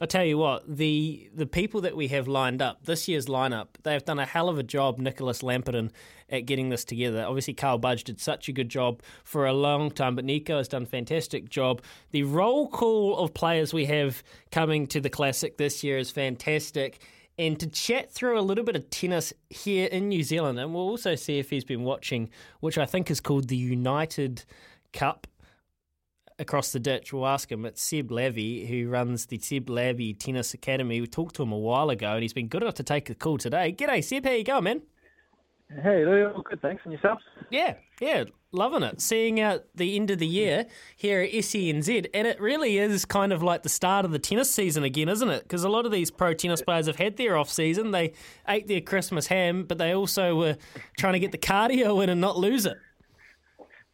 I tell you what, the the people that we have lined up this year's lineup, they have done a hell of a job, Nicholas Lamperin, at getting this together. Obviously, Karl Budge did such a good job for a long time, but Nico has done a fantastic job. The roll call of players we have coming to the Classic this year is fantastic. And to chat through a little bit of tennis here in New Zealand, and we'll also see if he's been watching, which I think is called the United Cup across the ditch, we'll ask him. It's Seb Lavie, who runs the Seb Lavie Tennis Academy. We talked to him a while ago, and he's been good enough to take a call today. G'day, Seb. How you going, man? Hey, all good, thanks. And yourself? Yeah, yeah, loving it. Seeing out the end of the year here at SENZ, and it really is kind of like the start of the tennis season again, isn't it? Because a lot of these pro tennis players have had their off season. They ate their Christmas ham, but they also were trying to get the cardio in and not lose it.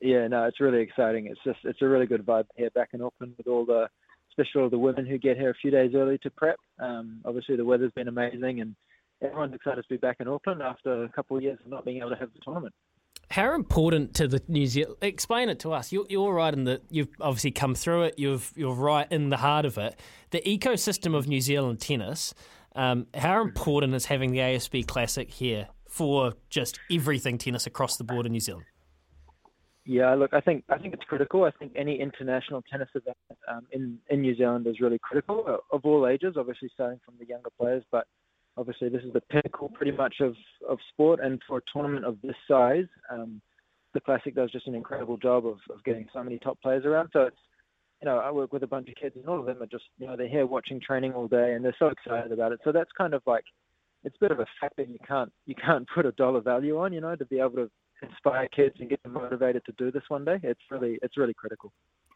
Yeah, no, it's really exciting. It's just it's a really good vibe here back in Auckland with all the, especially all the women who get here a few days early to prep. Um, obviously the weather's been amazing, and everyone's excited to be back in Auckland after a couple of years of not being able to have the tournament. How important to the New Zealand? Explain it to us. You're, you're right in that you've obviously come through it. You've you're right in the heart of it. The ecosystem of New Zealand tennis. Um, how important is having the ASB Classic here for just everything tennis across the board in New Zealand? Yeah, look, I think I think it's critical. I think any international tennis event um, in in New Zealand is really critical uh, of all ages. Obviously, starting from the younger players, but obviously this is the pinnacle, pretty much of of sport. And for a tournament of this size, um, the Classic does just an incredible job of, of getting so many top players around. So it's you know I work with a bunch of kids, and all of them are just you know they're here watching training all day, and they're so excited about it. So that's kind of like it's a bit of a factor you can't you can't put a dollar value on, you know, to be able to inspire kids and get them motivated to do this one day. It's really it's really critical.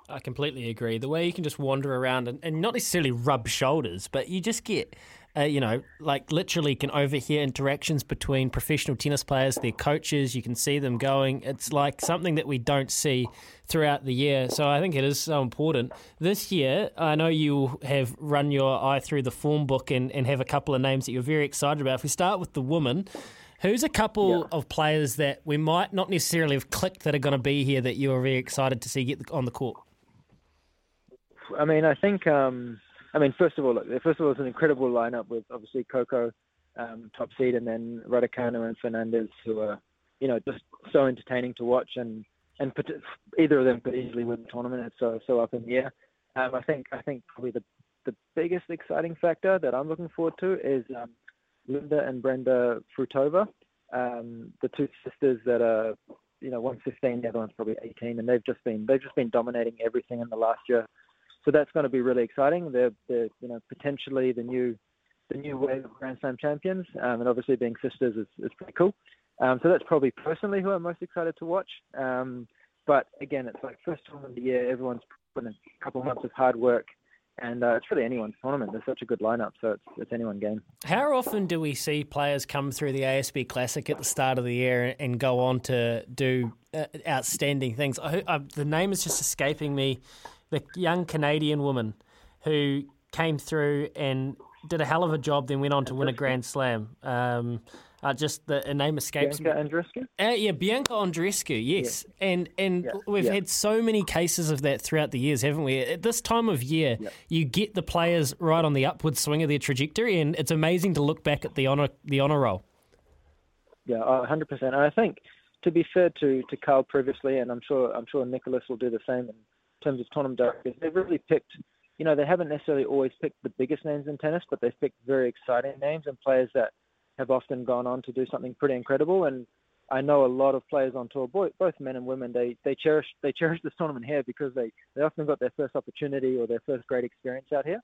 I completely agree. The way you can just wander around and, and not necessarily rub shoulders, but you just get, uh, you know, like literally can overhear interactions between professional tennis players, their coaches. You can see them going. It's like something that we don't see throughout the year. So I think it is so important. This year, I know you have run your eye through the form book and, and have a couple of names that you're very excited about. If we start with the women, Who's a couple yeah. of players that we might not necessarily have clicked that are going to be here that you are very excited to see get on the court? I mean, I think, um, I mean, first of all, look, first of all, it's an incredible lineup with obviously Coco, um, top seed, and then Raducanu and Fernandez, who are, you know, just so entertaining to watch, and and either of them could easily win the tournament. It's so so up in the air. Um, I think I think probably the the biggest exciting factor that I'm looking forward to is um, Linda and Brenda Fruhvirtova, um, the two sisters that are, you know, one's 15, the other one's probably 18, and they've just been they've just been dominating everything in the last year. So that's going to be really exciting. They're, they're you know, potentially the new the new wave of Grand Slam champions, um, and obviously being sisters is, is pretty cool. Um, so that's probably personally who I'm most excited to watch. Um, but again, it's like first time of the year, everyone's put in a couple months of hard work and uh, it's really anyone's tournament. There's such a good lineup, so it's it's anyone game. How often do we see players come through the ASB Classic at the start of the year and go on to do uh, outstanding things? I, I, the name is just escaping me. The young Canadian woman who came through and did a hell of a job, then went on to win a Grand Slam. Um, uh, just the name escapes Bianca me. Andreescu? Uh, yeah, Bianca Andreescu, yes. Yeah. And and yeah. we've yeah. had so many cases of that throughout the years, haven't we? At this time of year, you get the players right on the upward swing of their trajectory, and it's amazing to look back at the honour the honour roll. Yeah, hundred percent. And I think to be fair to to Carl previously, and I'm sure I'm sure Nicholas will do the same in terms of tournament directors. They've really picked. You know, they haven't necessarily always picked the biggest names in tennis, but they've picked very exciting names and players that have often gone on to do something pretty incredible. And I know a lot of players on tour, both men and women, they, they cherish they cherish this tournament here because they, they often got their first opportunity or their first great experience out here.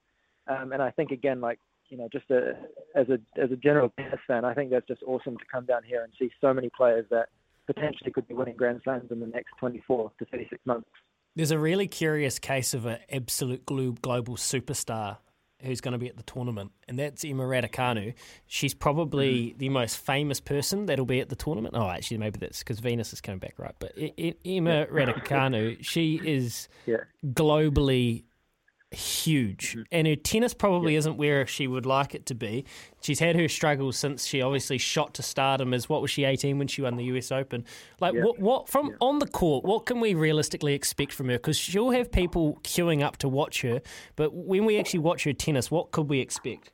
Um, and I think again, like you know, just a, as a as a general tennis fan, I think that's just awesome to come down here and see so many players that potentially could be winning Grand Slams in the next 24 to 36 months. There's a really curious case of an absolute global superstar who's going to be at the tournament, and that's Emma Raducanu. She's probably mm. the most famous person that'll be at the tournament. Oh, actually, maybe that's because Venus is coming back, right? But Emma Raducanu, she is yeah. globally huge. Mm-hmm. And her tennis probably isn't where she would like it to be. She's had her struggles since she obviously shot to stardom as what was she 18 when she won the US Open. Like what what from on the court, what can we realistically expect from her cuz she'll have people queuing up to watch her, but when we actually watch her tennis, what could we expect?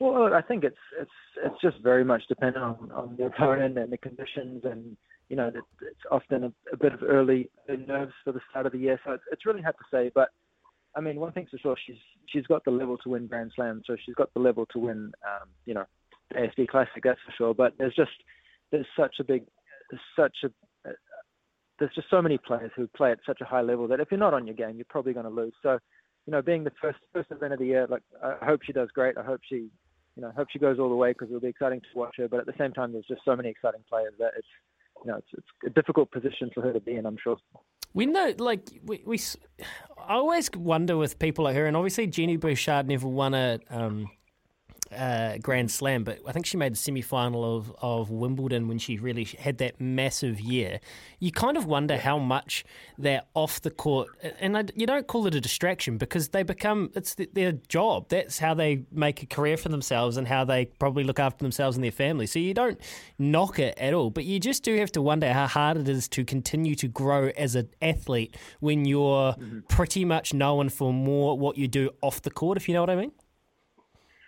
Well, I think it's it's it's just very much dependent on, on the opponent and the conditions and you know, it's often a, a bit of early nerves for the start of the year. So it's, it's really hard to say. But I mean, one thing's for sure, she's she's got the level to win Grand Slam. So she's got the level to win, um, you know, the ASB Classic. That's for sure. But there's just there's such a big, such a there's just so many players who play at such a high level that if you're not on your game, you're probably going to lose. So, you know, being the first first event of the year, like I hope she does great. I hope she, you know, hope she goes all the way because it'll be exciting to watch her. But at the same time, there's just so many exciting players that it's you know, it's, it's a difficult position for her to be in, I'm sure. We know, like, we, we I always wonder with people like her, and obviously Genie Bouchard never won a um, uh, Grand Slam, but I think she made the semi final of, of Wimbledon when she really had that massive year. You kind of wonder how much they're off the court, and I, you don't call it a distraction because they become it's their job. That's how they make a career for themselves and how they probably look after themselves and their family. So you don't knock it at all, but you just do have to wonder how hard it is to continue to grow as an athlete when you're mm-hmm. pretty much known for more what you do off the court, if you know what I mean.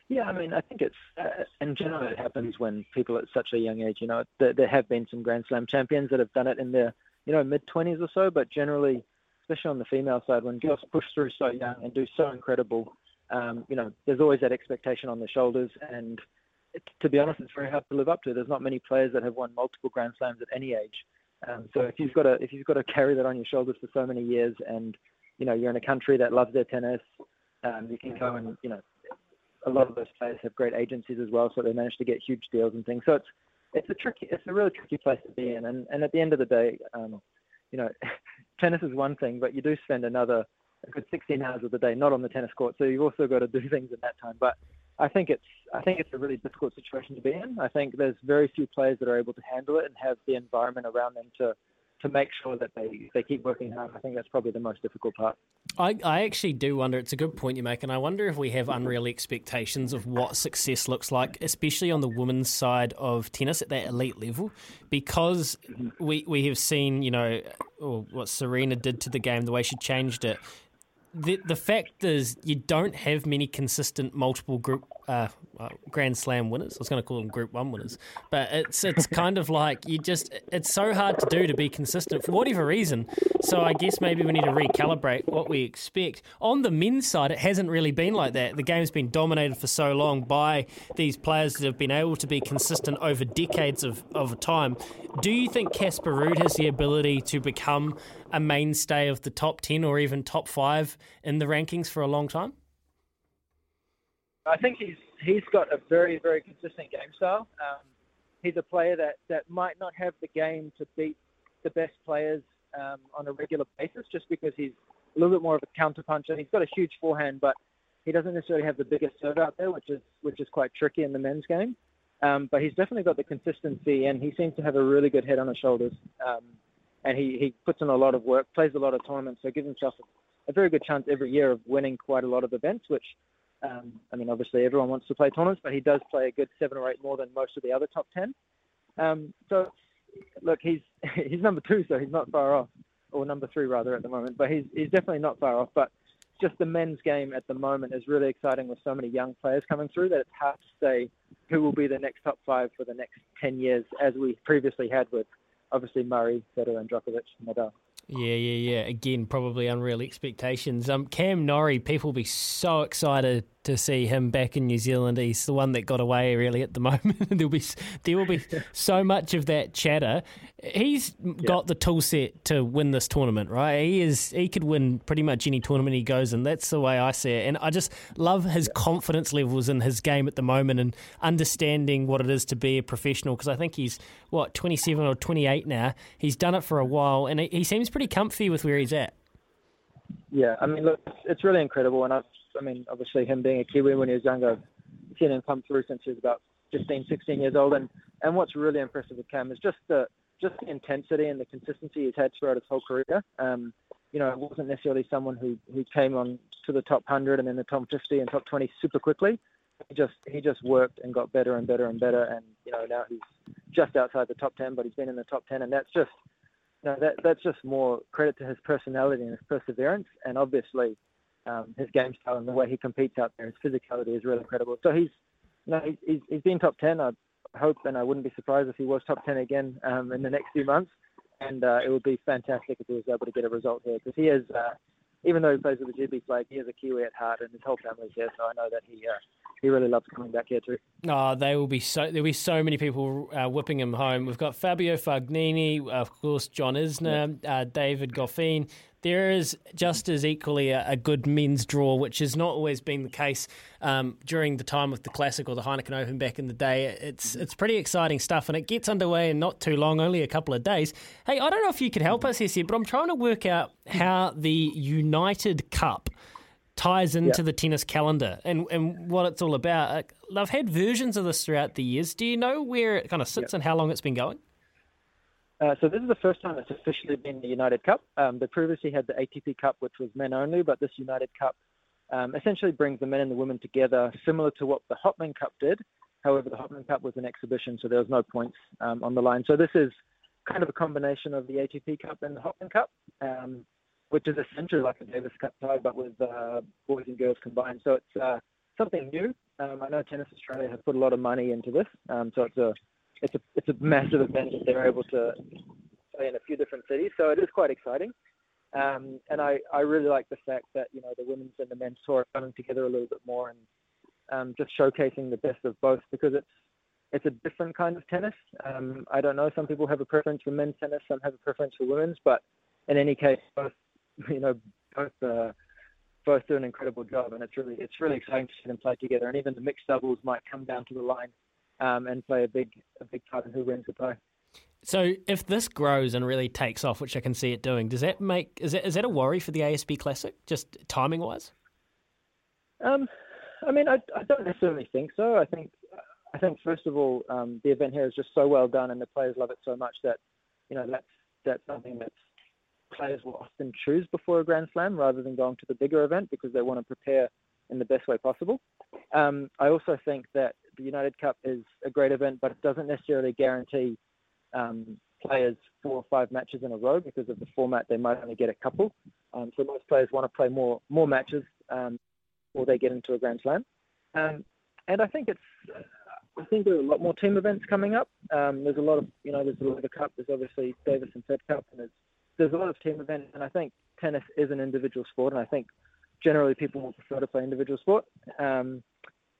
Yeah, I mean, I think it's uh, in general it happens when people at such a young age. You know, there, there have been some Grand Slam champions that have done it in their you know mid twenties or so, but generally, especially on the female side, when girls push through so young and do so incredible, um, you know, there's always that expectation on their shoulders, and it, to be honest, it's very hard to live up to. There's not many players that have won multiple Grand Slams at any age. Um, so if you've got to if you've got to carry that on your shoulders for so many years, and you know you're in a country that loves their tennis, um, you can go and you know a lot of those players have great agencies as well, so they manage to get huge deals and things. So it's it's a tricky, it's a really tricky place to be in. And and at the end of the day, um, you know, tennis is one thing, but you do spend another a good 16 hours of the day not on the tennis court, so you've also got to do things in that time. But I think it's I think it's a really difficult situation to be in. I think there's very few players that are able to handle it and have the environment around them to to make sure that they, they keep working hard. I think that's probably the most difficult part. I, I actually do wonder, it's a good point you make, and I wonder if we have unreal expectations of what success looks like, especially on the women's side of tennis at that elite level, because we, we have seen, you know, what Serena did to the game, the way she changed it. The, the fact is, you don't have many consistent multiple group uh, Grand Slam winners. I was going to call them Group One winners, but it's it's kind of like you just it's so hard to do to be consistent for whatever reason. So I guess maybe we need to recalibrate what we expect. On the men's side, it hasn't really been like that. The game's been dominated for so long by these players that have been able to be consistent over decades of, of time. Do you think Casper Ruud has the ability to become a mainstay of the top ten or even top five in the rankings for a long time? I think he's he's got a very very consistent game style. Um, he's a player that that might not have the game to beat the best players um, on a regular basis, just because he's a little bit more of a counter puncher. He's got a huge forehand, but he doesn't necessarily have the biggest serve out there, which is which is quite tricky in the men's game. Um, but he's definitely got the consistency, and he seems to have a really good head on his shoulders. Um, and he, he puts in a lot of work, plays a lot of tournaments, so gives himself a, a very good chance every year of winning quite a lot of events, which um, I mean, obviously everyone wants to play tournaments, but he does play a good seven or eight more than most of the other top ten. Um, so, look, he's he's number two, so he's not far off, or number three rather at the moment. But he's he's definitely not far off. But just the men's game at the moment is really exciting with so many young players coming through that it's hard to say who will be the next top five for the next ten years, as we previously had with obviously Murray, Federer, and Djokovic, Nadal. Yeah, yeah, yeah. Again, probably unreal expectations. Um, Cam Norrie, people will be so excited to see him back in New Zealand. He's the one that got away really at the moment. There'll be there will be so much of that chatter. He's yeah. got the tool set to win this tournament, right? He is he could win pretty much any tournament he goes in. That's the way I see it. And I just love his yeah. confidence levels in his game at the moment and understanding what it is to be a professional because I think he's what 27 or 28 now. He's done it for a while and he seems pretty comfy with where he's at. Yeah, I mean, look, it's really incredible, and I've, I mean, obviously him being a Kiwi when he was younger, seen him come through since he was about 15, 16 years old, and and what's really impressive with Cam is just the just the intensity and the consistency he's had throughout his whole career. Um, you know, it wasn't necessarily someone who who came on to the top 100 and then the top 50 and top 20 super quickly. He just he just worked and got better and better and better, and you know now he's just outside the top 10, but he's been in the top 10, and that's just you know, that that's just more credit to his personality and his perseverance, and obviously um, his game style and the way he competes out there. His physicality is really incredible. So he's you know he's he's been top 10. I hope and I wouldn't be surprised if he was top 10 again um, in the next few months, and uh, it would be fantastic if he was able to get a result here because he is. Uh, even though he plays with the GB flag, he is a Kiwi at heart, and his whole family's here. So I know that he uh, he really loves coming back here too. Oh, they will be so there'll be so many people uh, whipping him home. We've got Fabio Fognini, of course, John Isner, uh, David Goffin. There is just as equally a, a, good men's draw, which has not always been the case um, during the time of the Classic or the Heineken Open back in the day. It's it's pretty exciting stuff, and it gets underway in not too long, only a couple of days. Hey, I don't know if you could help us here, but I'm trying to work out how the United Cup ties into the tennis calendar and, and what it's all about. I've had versions of this throughout the years. Do you know where it kind of sits and how long it's been going? Uh, so this is the first time it's officially been the United Cup. Um, they previously had the ATP Cup, which was men only, but this United Cup um, essentially brings the men and the women together, similar to what the Hopman Cup did. However, the Hopman Cup was an exhibition, so there was no points um, on the line. So this is kind of a combination of the ATP Cup and the Hopman Cup. Um, which is essentially like a Davis Cup tie, but with uh, boys and girls combined. So it's uh, something new. Um, I know Tennis Australia has put a lot of money into this, um, so it's a it's a it's a massive event that they're able to play in a few different cities. So it is quite exciting. Um, and I, I really like the fact that you know the women's and the men's tour are coming together a little bit more and um, just showcasing the best of both because it's it's a different kind of tennis. Um, I don't know. Some people have a preference for men's tennis, some have a preference for women's, but in any case, both you know, both uh, both do an incredible job, and it's really it's really exciting to see them play together. And even the mixed doubles might come down to the line um, and play a big a big part in who wins the play. So if this grows and really takes off, which I can see it doing, does that make is that is that a worry for the ASB Classic, just timing wise? Um, I mean, I, I don't necessarily think so. I think I think first of all, um, the event here is just so well done, and the players love it so much that you know that's that's something that players will often choose before a Grand Slam rather than going to the bigger event because they want to prepare in the best way possible. Um, I also think that the United Cup is a great event, but it doesn't necessarily guarantee um, players four or five matches in a row because of the format. They might only get a couple. Um, so most players want to play more more matches um, before they get into a Grand Slam. Um, and I think it's I think there are a lot more team events coming up. Um, there's a lot of you know there's the Cup. There's obviously Davis and Fed Cup, and there's there's a lot of team events, and I think tennis is an individual sport, and I think generally people will prefer to play individual sport. Um,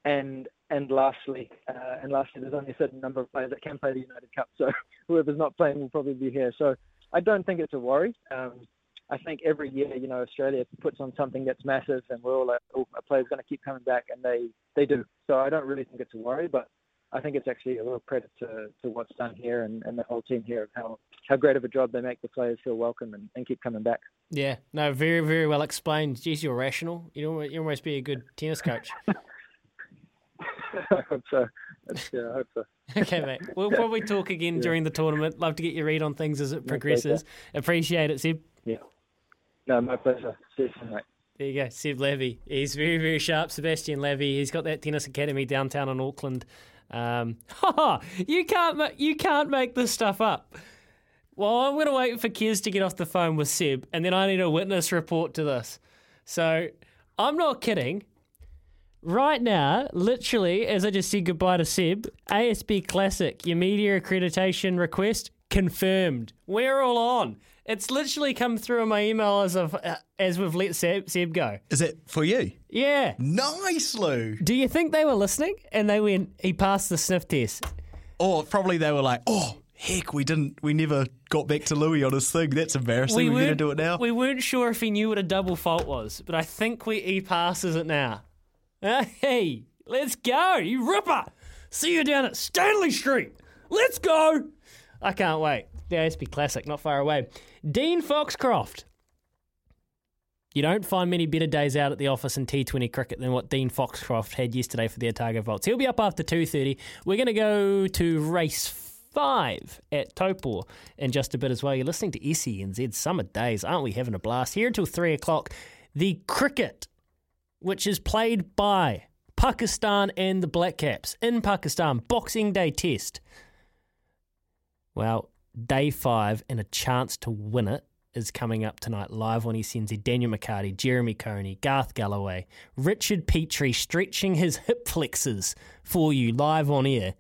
and and lastly, uh, and lastly, there's only a certain number of players that can play the United Cup, so whoever's not playing will probably be here. So I don't think it's a worry. Um, I think every year, you know, Australia puts on something that's massive, and we're all like, oh, a player's going to keep coming back, and they they do. So I don't really think it's a worry, but I think it's actually a real credit to, to what's done here and, and the whole team here of how, how great of a job they make the players feel welcome and, and keep coming back. Yeah, no, very, very well explained. Geez, you're rational. You you almost be a good tennis coach. I hope so. Yeah, I hope so. okay, mate. We'll probably talk again yeah. during the tournament. Love to get your read on things as it progresses. Appreciate it, Seb. Yeah. No, my pleasure. See you mate. There you go, Seb Levy. He's very, very sharp. Sebastian Levy. He's got that tennis academy downtown in Auckland. Um, you can't you can't make this stuff up. Well, I'm going to wait for Kiz to get off the phone with Seb, and then I need a witness report to this. So I'm not kidding. Right now, literally, as I just said goodbye to Seb, ASB Classic, your media accreditation request confirmed. We're all on. It's literally come through in my email as of uh, as we've let Seb, Seb go. Is it for you? Yeah. Nice, Lou. Do you think they were listening and they went, he passed the sniff test? Or probably they were like, oh, heck, we didn't, we never got back to Louis on his thing. That's embarrassing. We are going to do it now. We weren't sure if he knew what a double fault was, but I think we he passes it now. Uh, hey, let's go, you ripper. See you down at Stanley Street. Let's go. I can't wait. The ASB Classic, not far away. Dean Foxcroft. You don't find many better days out at the office in T20 cricket than what Dean Foxcroft had yesterday for the Otago Volts. He'll be up after 2.30. We're going to go to race five at Te Rapa in just a bit as well. You're listening to SENZ Summer Days. Aren't we having a blast? Here until 3 o'clock, the cricket, which is played by Pakistan and the Black Caps in Pakistan. Boxing Day test. Well, day five and a chance to win it is coming up tonight live on SENZ. Daniel McCarty, Jeremy Coney, Garth Galloway, Richard Petrie stretching his hip flexors for you live on air.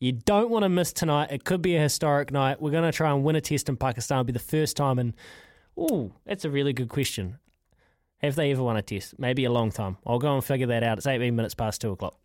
You don't want to miss tonight. It could be a historic night. We're going to try and win a test in Pakistan. It'll be the first time in. Oh, that's a really good question. Have they ever won a test? Maybe a long time. I'll go and figure that out. It's 18 minutes past 2 o'clock.